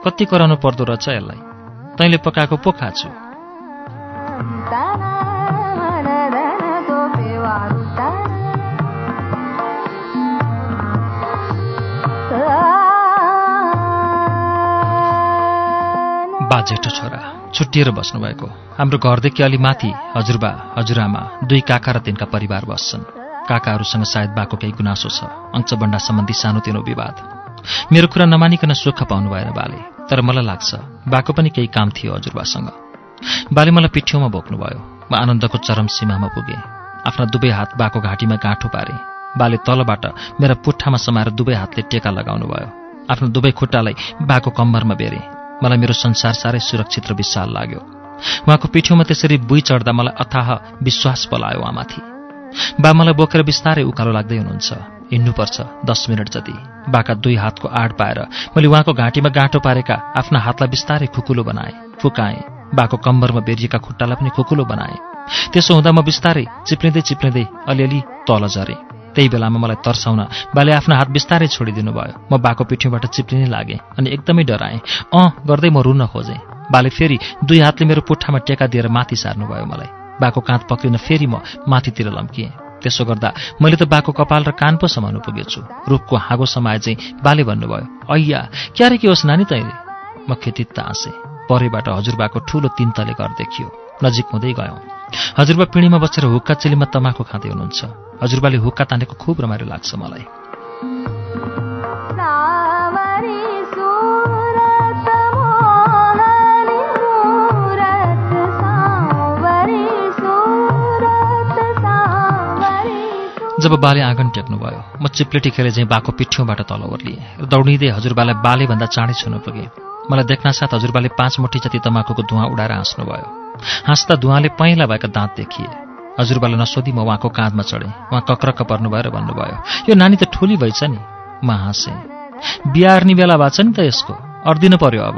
कति कराउनु पर्दो रहेछ यसलाई? तैँले पकाएको पो खाछु। बा जेठो छोरा छुट्टिएर बस्नुभएको। हाम्रो घरदेखि अलि माथि हजुरबा हजुरआमा दुई काका र तिनका परिवार बस्छन्। काकाहरूसँग सायद बाको केही गुनासो छ अंशबण्डा सम्बन्धी सानोतिनो विवाद। मेरो कुरा नमानिकन सुख पाउनु भएन बाले तर मलाई लाग्छ बाको पनि केही काम थियो हजुरबासँग बाले मलाई पिठ्यौमा बोक्नुभयो म आनन्दको चरम सीमामा पुगेँ। आफ्ना दुवै हात बाको घाँटीमा गाँठो पारे। बाले तलबाट मेरा पुट्ठामा समाएर दुवै हातले टेका लगाउनु भयो आफ्नो दुवै खुट्टालाई बाको कम्मरमा बेरे। मलाई मेरो संसार साह्रै सुरक्षित र विशाल लाग्यो। उहाँको पिठ्यौमा त्यसरी बुई चढ्दा मलाई अथाह विश्वास पलायो उहाँमाथि बा मलाई बोकेर बिस्तारै उकालो लाग्दै हुनुहुन्छ। हिँड्नुपर्छ दस मिनट जति। बाका दुई हातको आड पाएर मैले उहाँको घाँटीमा गाँठो पारेका आफ्ना हातलाई बिस्तारै खुकुलो बनाएँ फुकाएँ। बाको कम्बरमा बेरिएका खुट्टालाई पनि खोकुलो बनाएँ। त्यसो हुँदा म बिस्तारै चिप्लिँदै चिप्लिँदै अलिअलि तल झरेँ। त्यही बेलामा मलाई तर्साउन बाले आफ्नो हात बिस्तारै छोडिदिनु भयो म बाको पिठ्यौँबाट चिप्लिनै लागेँ अनि एकदमै डराएँ। अँ गर्दै म रुन खोजेँ। बाले फेरि दुई हातले मेरो पुट्ठामा टेका दिएर माथि सार्नुभयो मलाई। बाको काँध पक्रिन फेरि म माथितिर लम्किएँ। त्यसो गर्दा मैले त बाको कपाल र कान पो समाउनु पुगेछु। रुखको हाँगो समाए चाहिँ बाले भन्नुभयो ऐया क्यारे के होस् नानी तैँले? म खेतित्त हाँसेँ परैबाट हजुरबाको ठूलो तिनतले घर देखियो। नजिक हुँदै गयौँ। हजुरबा पिँढीमा बसेर हुक्का चेलीमा तमाखु खाँदै हुनुहुन्छ। हजुरबाले हुक्का तानेको खुब रमाइलो लाग्छ मलाई। जब बाले आँगन टेक्नुभयो म चिप्लेटी खेले चाहिँ बाको पिठ्यौँबाट तल ओर्लिएँ। र दौडिँदै हजुरबालाई बालेभन्दा चाँडै छुन पुगेँ। मलाई देख्नासाथ हजुरबाले पाँच मुठी जति तमाकुको धुवाँ उडाएर हाँस्नुभयो। हाँस्दा धुवाँले पहेँला भएका दाँत देखिए। हजुरबालाई नसोधी म उहाँको काँधमा चढेँ। उहाँ कक्रक्क पर्नुभयो र भन्नुभयो यो नानी त ठुली भएछ नि। म हाँसेँ। बिहार्ने बेला भएको छ नि त यसको। अर्दिनु पर्यो अब।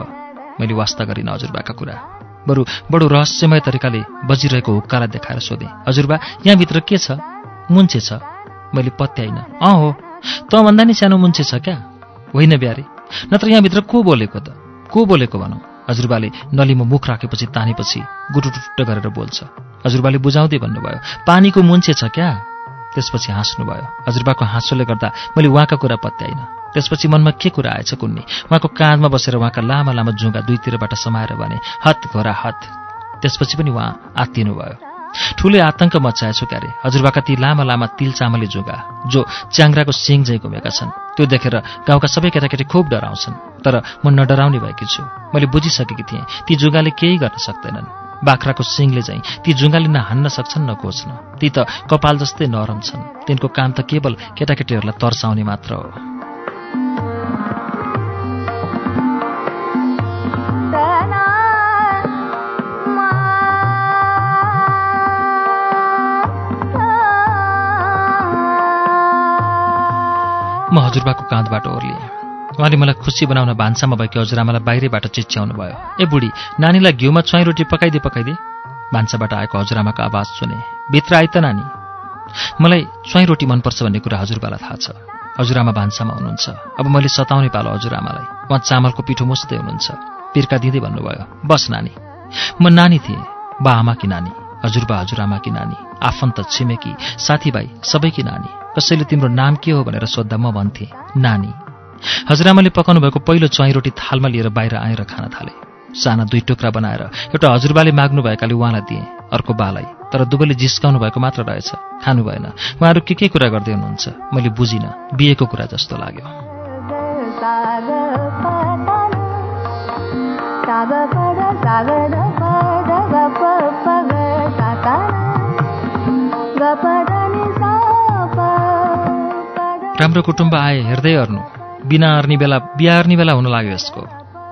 मैले वास्ता गरिनँ हजुरबाका कुरा। बरु बडो रहस्यमय तरिकाले बजिरहेको हुक्कालाई देखाएर सोधेँ हजुरबा यहाँभित्र के छ? मुन्छे छ? मैले पत्याइनँ अँ हो। त भन्दा नि सानो मुन्छे छ क्या? होइन ब्यारे नत्र यहाँभित्र को बोलेको त? को बोलेको भनौँ? हजुरबाले नलीमा मुख राखेपछि तानेपछि गुटुटुट्ट गरेर बोल्छ। हजुरबाले बुझाउँदै भन्नुभयो पानीको मुन्छे छ क्या? त्यसपछि हाँस्नुभयो हजुरबाको हाँसोले गर्दा मैले उहाँका कुरा पत्याइनँ। त्यसपछि मनमा के कुरा आएछ कुन्नी? उहाँको काँधमा बसेर उहाँका लामा लामा जुङ्गा दुईतिरबाट समाएर भने हत घोरा हत। त्यसपछि पनि उहाँ आत्तिनुभयो। ठुलै आतंक मचाएछु क्यारे। हजुरबाका ती लामा लामा तिल चामले जुगा जो च्याङ्राको सिङ झैँ घुमेका छन्। त्यो देखेर गाउँका सबै केटाकेटी खुब डराउँछन्। तर म नडराउने भएकी छु। मैले बुझिसकेकी थिएँ ती जुगाले केही गर्न सक्दैनन्। बाख्राको सिङले चाहिँ ती जुङ्गाले न हान्न सक्छन् न कोच्न ती त कपाल जस्तै नरम छन्। तिनको काम त केवल केटाकेटीहरूलाई तर्साउने मात्र हो। म हजुरबाको काँधबाट ओर्लिएँ। उहाँले मलाई खुसी बनाउन भान्सामा भएकी हजुरआमालाई बाहिरैबाट चिच्याउनु भयो। ए बुढी नानीलाई घिउमा चुवाई रोटी पकाइदिए पकाइदिए भान्साबाट आएको हजुरआमाको आवाज सुने। भित्र आइ त नानी। मलाई चुवाई रोटी मनपर्छ भन्ने कुरा हजुरबालाई थाहा छ। हजुरआमा भान्सामा हुनुहुन्छ। अब मैले सताउने पालो हजुरआमालाई उहाँ चामलको पिठो मुस्दै हुनुहुन्छ। पिर्का दिँदै भन्नुभयो। बस नानी। म नानी थिएँ। बा आमाकी नानी। हजुरबा हजुरआमाकी नानी। आफन्त छिमेकी साथीभाइ सबैकी नानी। कसैले तिम्रो नाम के हो भनेर सोद्धा म भन्थेँ नानी। हजुरआमाले पकाउनु भएको पहिलो च्वाई रोटी थालमा लिएर बाहिर आएर खान थाले। साना दुई टुक्रा बनाएर एउटा हजुरबाले माग्नु भएकाले उहाँलाई दिएँ अर्को बालाई। तर दुवैले जिस्काउनु भएको मात्र रहेछ खानु भएन। उहाँहरू के के कुरा गर्दै हुनुहुन्छ मैले बुझिनँ बिहेको कुरा जस्तो लाग्यो। राम्रो कुटुम्ब आए हेर्दै अर्नु। बिना अर्नी बेला बिहा अर्नी बेला हुन लाग्यो यसको।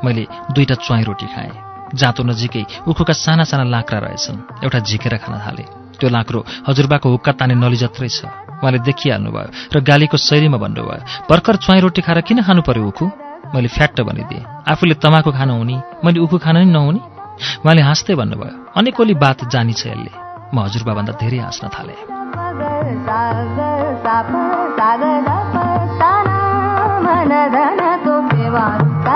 मैले दुईटा च्वाई रोटी खाएँ। जाँतो नजिकै उखुका साना साना लाक्रा रहेछन्। एउटा झिकेर खान थाले। त्यो लाक्रो हजुरबाको हुक्का ताने नली जत्रै छ। उहाँले देखिहाल्नुभयो र गालीको शैलीमा भन्नुभयो भर्खर च्वाई रोटी खाएर किन खानु पर्यो उखु? मैले फ्याट्ट भनिदिएँ आफूले तमाको खान हुने मैले उखु खान नि नहुने? उहाँले हाँस्दै भन्नुभयो अनेकौली बात जानी छ यसले। म हजुरबाभन्दा धेरै हाँस्न थालेँ। तो पेवारु ता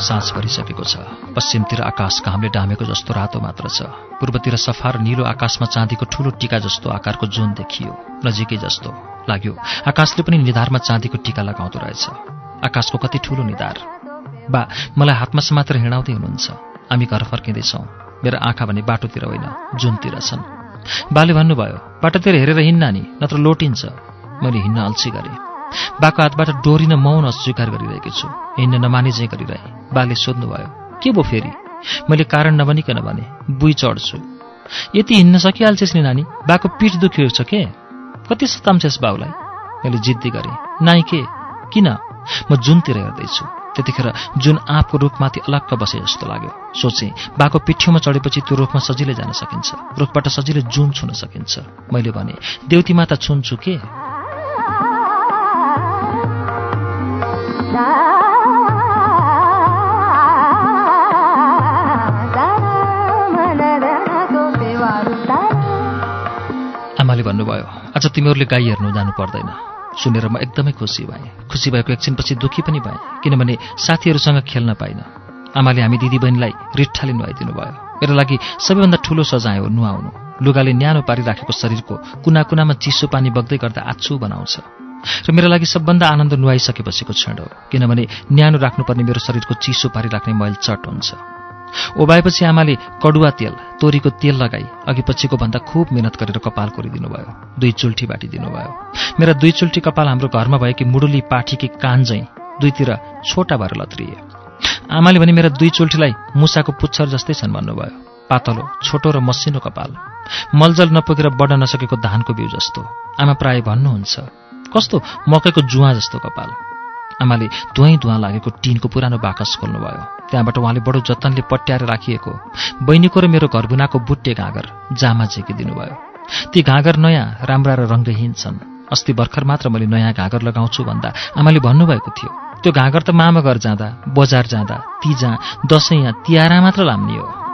साँझ परिसकेको छ। पश्चिमतिर आकाश घामले डामेको जस्तो रातो मात्र छ। पूर्वतिर सफा र निलो आकाशमा चाँदीको ठूलो टीका जस्तो आकारको जुन देखियो। नजिकै जस्तो लाग्यो। आकाशले पनि निधारमा चाँदीको टीका लगाउँदो रहेछ। आकाशको कति ठूलो निधार। बा मलाई हातमा समातेर हिँडाउँदै हुनुहुन्छ। हामी घर फर्किँदैछौँ। मेरो आँखा भने बाटोतिर होइन जुनतिर छन्। बाले भन्नुभयो बाटोतिर हेरेर हिँड्ना नि नत्र लोटिन्छ। मैले हिँड्न अल्छी गरेँ। बाको हातबाट डोरिन मौन अस्वीकार गरिरहेकी छु। हिँड्न नमाने चाहिँ गरिरहे। बाले सोध्नुभयो के भो फेरि? मैले कारण नभनिकन भने बुई चढ्छु। यति हिँड्न सकिहाल्छेस् नि नानी। बाको पिठ दुख्यो छ के? कति सताम्छेस् बाउलाई? मैले जिद्दी गरेँ नाइ के? किन? म जुनतिर हेर्दैछु। त्यतिखेर जुन आँपको रुखमाथि अलक्क बसे जस्तो लाग्यो। सोचेँ बाको पिठ्यौमा चढेपछि त्यो रुखमा सजिलै जान सकिन्छ। रुखबाट सजिलै जुन छुन सकिन्छ। मैले भने देउतीमा त छुन्छु के? आमाले भन्नुभयो आज तिमीहरूले गाई हेर्नु जानु पर्दैन। सुनेर म एकदमै खुसी भएँ। खुसी भएको एकछिनपछि दुःखी पनि भएँ किनभने साथीहरूसँग खेल्न पाइनँ। आमाले हामी दिदीबहिनीलाई रिट्ठाले नुहाइदिनु भयो। मेरो लागि सबैभन्दा ठुलो सजाय हो नुहाउनु। लुगाले न्यानो पारिराखेको शरीरको कुना कुनामा चिसो पानी बग्दै गर्दा आछु बनाउँछ। र मेरो लागि सबभन्दा आनन्द नुहाइसकेपछिको क्षण हो किनभने न्यानो राख्नुपर्ने मेरो शरीरको चिसो पारिराख्ने मैल चट हुन्छ। ओबाएपछि आमाले कडुवा तेल तोरीको तेल लगाई अघि पछिको भन्दा खुब मिहिनेत गरेर कपाल कोरिदिनु भयो दुई चुल्ठी बाटिदिनु भयो मेरा दुई चुल्ठी कपाल हाम्रो घरमा भएकी मुडुली पाठीकी कान झैँ दुईतिर छोटा भएर लत्रिए। आमाले भने मेरा दुई चुल्ठीलाई मुसाको पुच्छर जस्तै छन् भन्नुभयो। पातलो छोटो र मसिनो कपाल। मलजल नपुगेर बढ्न नसकेको धानको बिउ जस्तो। आमा प्राय भन्नुहुन्छ कस्तो मकैको जुवा जस्तो कपाल। आमाले धुवै धुवा लागेको टिनको पुरानो बाकस खोल्नुभयो। त्यहाँबाट उहाँले बडो जतनले पट्याएर राखिएको बहिनीको र मेरो घरबुनाको बुट्टे घाँगर जामा झेकिदिनु भयो ती घाँगर नयाँ राम्रा र रङ्गहीन छन्। अस्ति भर्खर मात्र मैले नयाँ घाँगर लगाउँछु भन्दा आमाले भन्नुभएको थियो त्यो घाँगर त मामा घर जाँदा बजार जाँदा तिजा दसैँ या तिहारा मात्र लाम्ने हो।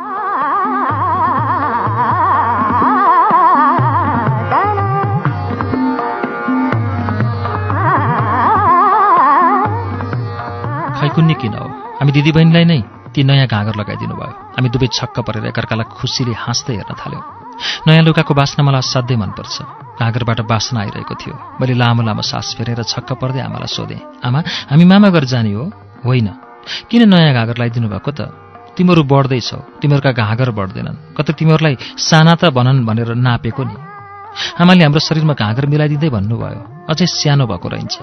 खैकुन्नी किन हो? हामी दिदीबहिनीलाई नै ती नयाँ घाँगर लगाइदिनु भयो। हामी दुवै छक्क परेर एकअर्कालाई खुसीले हाँस्दै हेर्न थाल्यौँ। नयाँ लुगाको बास्ना मलाई असाध्यै मनपर्छ। घाँगरबाट बास्ना आइरहेको थियो। मैले लामो लामो सास फेरेर छक्क पर्दै आमालाई सोधेँ आमा हामी मामा घर जाने हो? होइन। किन नयाँ घाँगर लगाइदिनु भएको त? तिमीहरू बढ्दैछौ। तिमीहरूका घाँगर बढ्दैनन्। कतै तिमीहरूलाई साना त भनन् भनेर नापेको नि। आमाले हाम्रो शरीरमा घाँगर मिलाइदिँदै भन्नुभयो। अझै सानो भएको रहन्छ।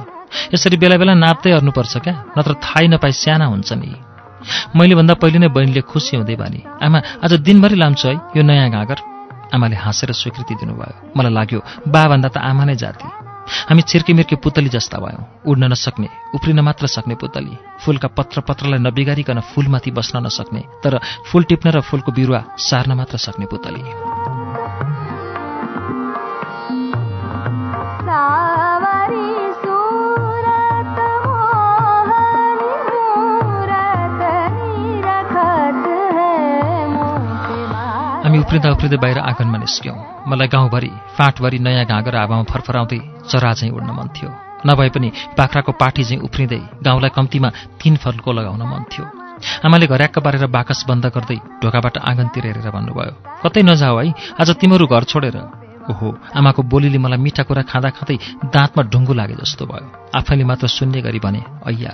यसरी बेला बेला नाप्दै हेर्नुपर्छ क्या? नत्र थाहै नपाई साना हुन्छ नि। मैले भन्दा पहिले नै बहिनीले खुसी हुँदै भने आमा आज दिनभरि लाम्छु है यो नयाँ घाँगर। आमाले हाँसेर स्वीकृति दिनुभयो। मलाई लाग्यो बा भन्दा त आमा नै जाति। हामी छिर्कीमिर्की पुतली जस्ता भयौँ। उड्न नसक्ने उफ्रिन मात्र सक्ने पुतली। फुलका पत्र पत्रलाई नबिगारिकन फुलमाथि बस्न नसक्ने तर फुल टिप्न र फुलको बिरुवा सार्न मात्र सक्ने पुतली। उफ्रिँदा उफ्रिँदै बाहिर आँगनमा निस्क्यौँ। मलाई गाउँभरि फाँटभरि नयाँ घाँगर हावामा फरफराउँदै चरा चाहिँ उड्न मन थियो। नभए पनि बाख्राको पाठी चाहिँ उफ्रिँदै गाउँलाई कम्तीमा तीन फलको लगाउन मन थियो। आमाले घर्याक्क पारेर बाकस बन्द गर्दै ढोकाबाट आँगनतिर हेरेर भन्नुभयो कतै नजाऊ है आज तिमीहरू घर छोडेर। ओहो आमाको बोलीले मलाई मिठा कुरा खाँदा खाँदै दाँतमा ढुङ्गो लागे जस्तो भयो। आफैले मात्र सुन्ने गरी भने ऐया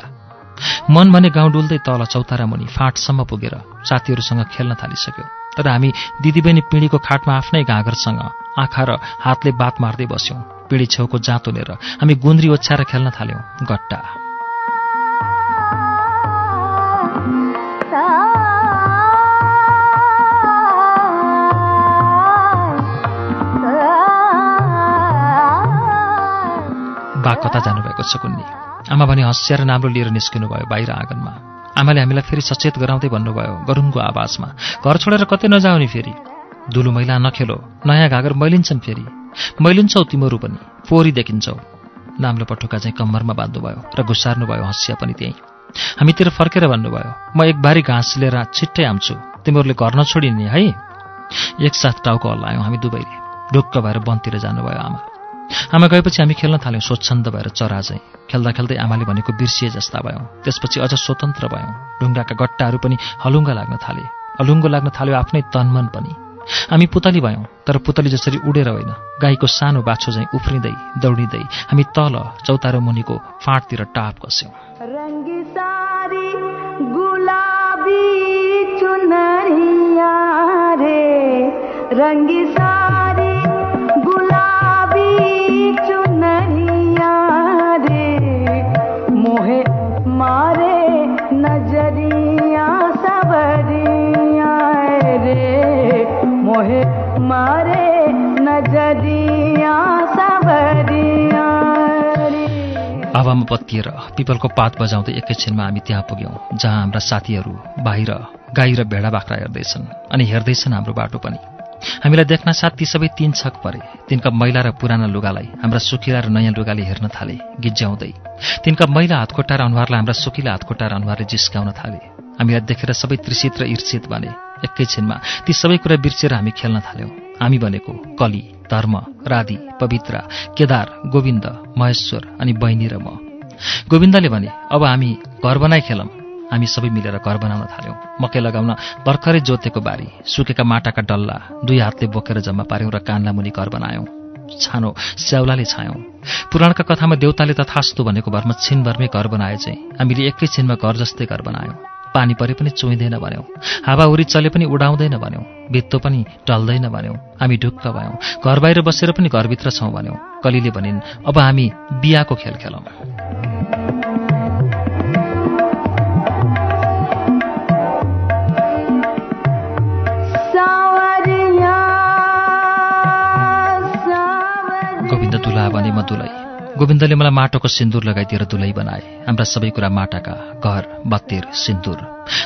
मन भने गाउँ डुल्दै तल चौतारा मुनि फाँटसम्म पुगेर साथीहरूसँग खेल्न थालिसक्यो। तर हामी दिदीबहिनी पिँढीको खाटमा आफ्नै घाँगरसँग आँखा र हातले बात मार्दै बस्यौँ। पिँढी छेउको जाँतो लिएर हामी गुन्द्री ओछ्याएर खेल्न थाल्यौँ गट्टा। बा कता जानुभएको छ कुन्नी। आमा भने हँसिएर नाम्रो लिएर निस्किनु भयो बाहिर आँगनमा। आमाले हामीलाई फेरि सचेत गराउँदै भन्नुभयो गरुङको आवाजमा घर छोडेर कतै नजाऊ नि फेरि। धुलो मैला नखेलो नयाँ घागर मैलिन्छन् फेरि। मैलिन्छौ तिमीहरू पनि फोहोरी देखिन्छौ। नाम्लो पटुका चाहिँ कम्मरमा बाँध्नुभयो र घुसार्नुभयो हँसिया पनि त्यहीँ। हामीतिर फर्केर भन्नुभयो म एक बारी घाँस लिएर छिट्टै आउँछु। तिमीहरूले घर नछोडिने है? एकसाथ टाउको हल्लायौँ हामी दुवैले। ढुक्क भएर वनतिर जानुभयो आमा। आमा गएपछि हामी खेल्न थाल्यौँ स्वच्छन्द भएर चरा चाहिँ खेल्दा खेल्दै आमाले भनेको बिर्सिए जस्ता भयौँ। त्यसपछि अझ स्वतन्त्र भयौँ। ढुङ्गाका गट्टाहरू पनि हलुङ्गा लाग्न थाले। हलुङ्गो लाग्न थाल्यो आफ्नै तनमन पनि। हामी पुतली भयौँ तर पुतली जसरी उडेर होइन गाईको सानो बाछो चाहिँ उफ्रिँदै दौडिँदै हामी तल चौतारो मुनिको फाँटतिर टाप कस्यौँ। रंगी हावामा पत्तिएर पिपलको पात बजाउँदै एकैछिनमा हामी त्यहाँ पुग्यौँ जहाँ हाम्रा साथीहरू बाहिर गाई र भेडा बाख्रा हेर्दैछन् अनि हेर्दैछन् हाम्रो बाटो पनि। हामीलाई देख्न साथ ती सबै तीन छक परे। तिनका मैला र पुराना लुगालाई हाम्रा सुकिला र नयाँ लुगाले हेर्न थाले गिज्याउँदै। तिनका मैला हातखोट्टा र अनुहारलाई हाम्रा सुकिला हातखोट्टा र अनुहारले जिस्काउन थाले। हामीलाई देखेर सबै त्रिसित र ईर्षित बने। एकैछिनमा ती सबै कुरा बिर्सिएर हामी खेल्न थाल्यौँ। हामी भनेको कली। धर्म राधि पवित्र केदार गोविन्द महेश्वर अनि बहिनी र म। गोविन्दले भने अब हामी घर बनाइ खेलौँ। हामी सबै मिलेर घर बनाउन थाल्यौँ। मकै लगाउन भर्खरै जोतेको बारी सुकेका माटाका डल्ला दुई हातले बोकेर जम्मा पार्यौँ र कान्ला मुनि घर बनायौँ। छानो स्याउलाले छायौँ। पुराणका कथामा देउताले तथास्तु भनेको भरमा छिनभरमै घर बनाए चाहिँ हामीले एकैछिनमा घर जस्तै घर बनायौँ। पानी परे पनि चुइँदैन भन्यौँ। हावाहुरी चले पनि उडाउँदैन भन्यौँ। भित्तो पनि टल्दैन भन्यौँ। हामी ढुक्क भयौँ। घर बाहिर बसेर पनि घरभित्र छौँ भन्यौँ। कलीले भनिन् अब हामी बिहाको खेल खेलौँ। गोविन्द दुला भने म दुलै। गोविन्दले मलाई माटोको सिन्दुर लगाइदिएर दुलै बनाए। हाम्रा सबै कुरा माटाका घर बत्तिर सिन्दुर।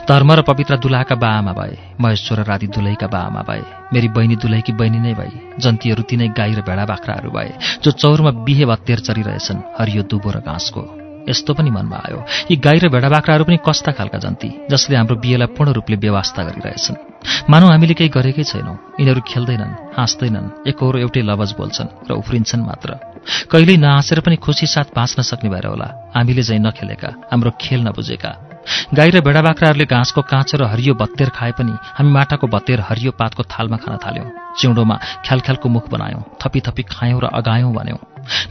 धर्म र पवित्र दुलाका बाआमा भए महेश्वर राधि दुलैका बाआमा भए। मेरी बहिनी दुलैकी बहिनी नै भए जन्तीहरू तिनै गाई र भेडा बाख्राहरू भए जो चौरमा बिहे बत्तेर चरिरहेछन् हरियो दुबो र घाँसको। यस्तो पनि मनमा आयो यी गाई र भेडा बाख्राहरू पनि कस्ता खालका जन्ती जसले हाम्रो बिहेलाई पूर्ण रूपले व्यवस्था गरिरहेछन्। मानौ हामीले केही गरेकै छैनौँ यिनीहरू खेल्दैनन् हाँस्दैनन् एकहोरो एउटै लवज बोल्छन् र उफ्रिन्छन् मात्र। कहिल्यै नहाँसेर पनि खुसी साथ बाँच्न सक्ने भएर होला। हामीले चाहिँ नखेलेका हाम्रो खेल नबुझेका। गाई र भेडा बाख्राहरूले घाँसको काँचो र हरियो भत्तेर खाए पनि हामी माटाको भत्तेर हरियो पातको थालमा खान थाल्यौँ। चिउँडोमा ख्यालख्यालको मुख बनायौँ थपी थपी खायौँ र अगायौँ भन्यौँ।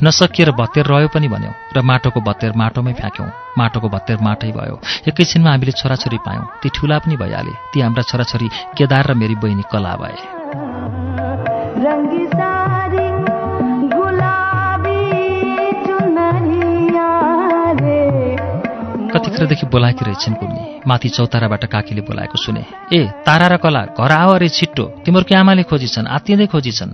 नसकिएर भत्तेर रह्यो पनि भन्यौँ र माटोको भत्तेर माटोमै फ्याँक्यौँ। माटोको भत्तेर माटै भयो। एकैछिनमा हामीले छोराछोरी पायौँ। ती ठुला पनि भइहाले। ती हाम्रा छोराछोरी केदार र मेरी बहिनी कला भए। कतिखेरदेखि बोलाएकी रहेछन् कुन्नी माथि चौताराबाट काकीले बोलाएको सुने ए तारा र कला घर आऊ अरे छिट्टो। तिमीहरूकी आमाले खोजिछन्? आत्तिँदै खोजिछन्?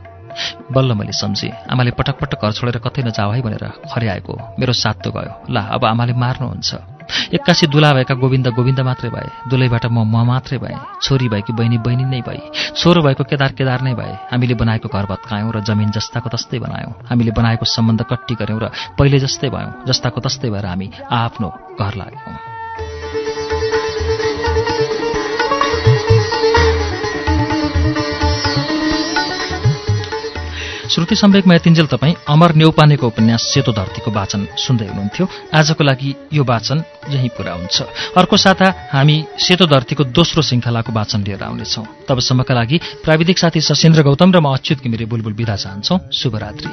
बल्ल मैले सम्झेँ आमाले पटक पटक घर छोडेर कतै नजाऊ है भनेर खरे आएको मेरो साथ त गयो। ला अब आमाले मार्नुहुन्छ। एक्कासी दुला भएका गोविन्द गोविन्द मात्रै भए। दुलैबाट म म मात्रै भएँ। छोरी भएकी बहिनी बहिनी नै भई छोरो भएको केदार केदार नै भए। हामीले बनाएको घर भत्कायौँ र जमिन जस्ताको तस्तै बनायौँ। हामीले बनाएको सम्बन्ध कट्टी गऱ्यौँ र पहिले जस्तै भयौँ। जस्ताको तस्तै भएर हामी आफ्नो घर लाग्यौँ श्रुति सम्वेकमा यतिन्जेल तपाईँ अमर नेउपानेको उपन्यास सेतो धरतीको वाचन सुन्दै हुनुहुन्थ्यो। आजको लागि यो वाचन यही पुरा हुन्छ। अर्को साता हामी सेतो धरतीको दोस्रो श्रृङ्खलाको वाचन लिएर आउनेछौँ। तबसम्मका लागि प्राविधिक साथी सशेन्द्र गौतम र म अच्युत घिमिरे बुलबुल विदा चाहन्छौ। शुभरात्री।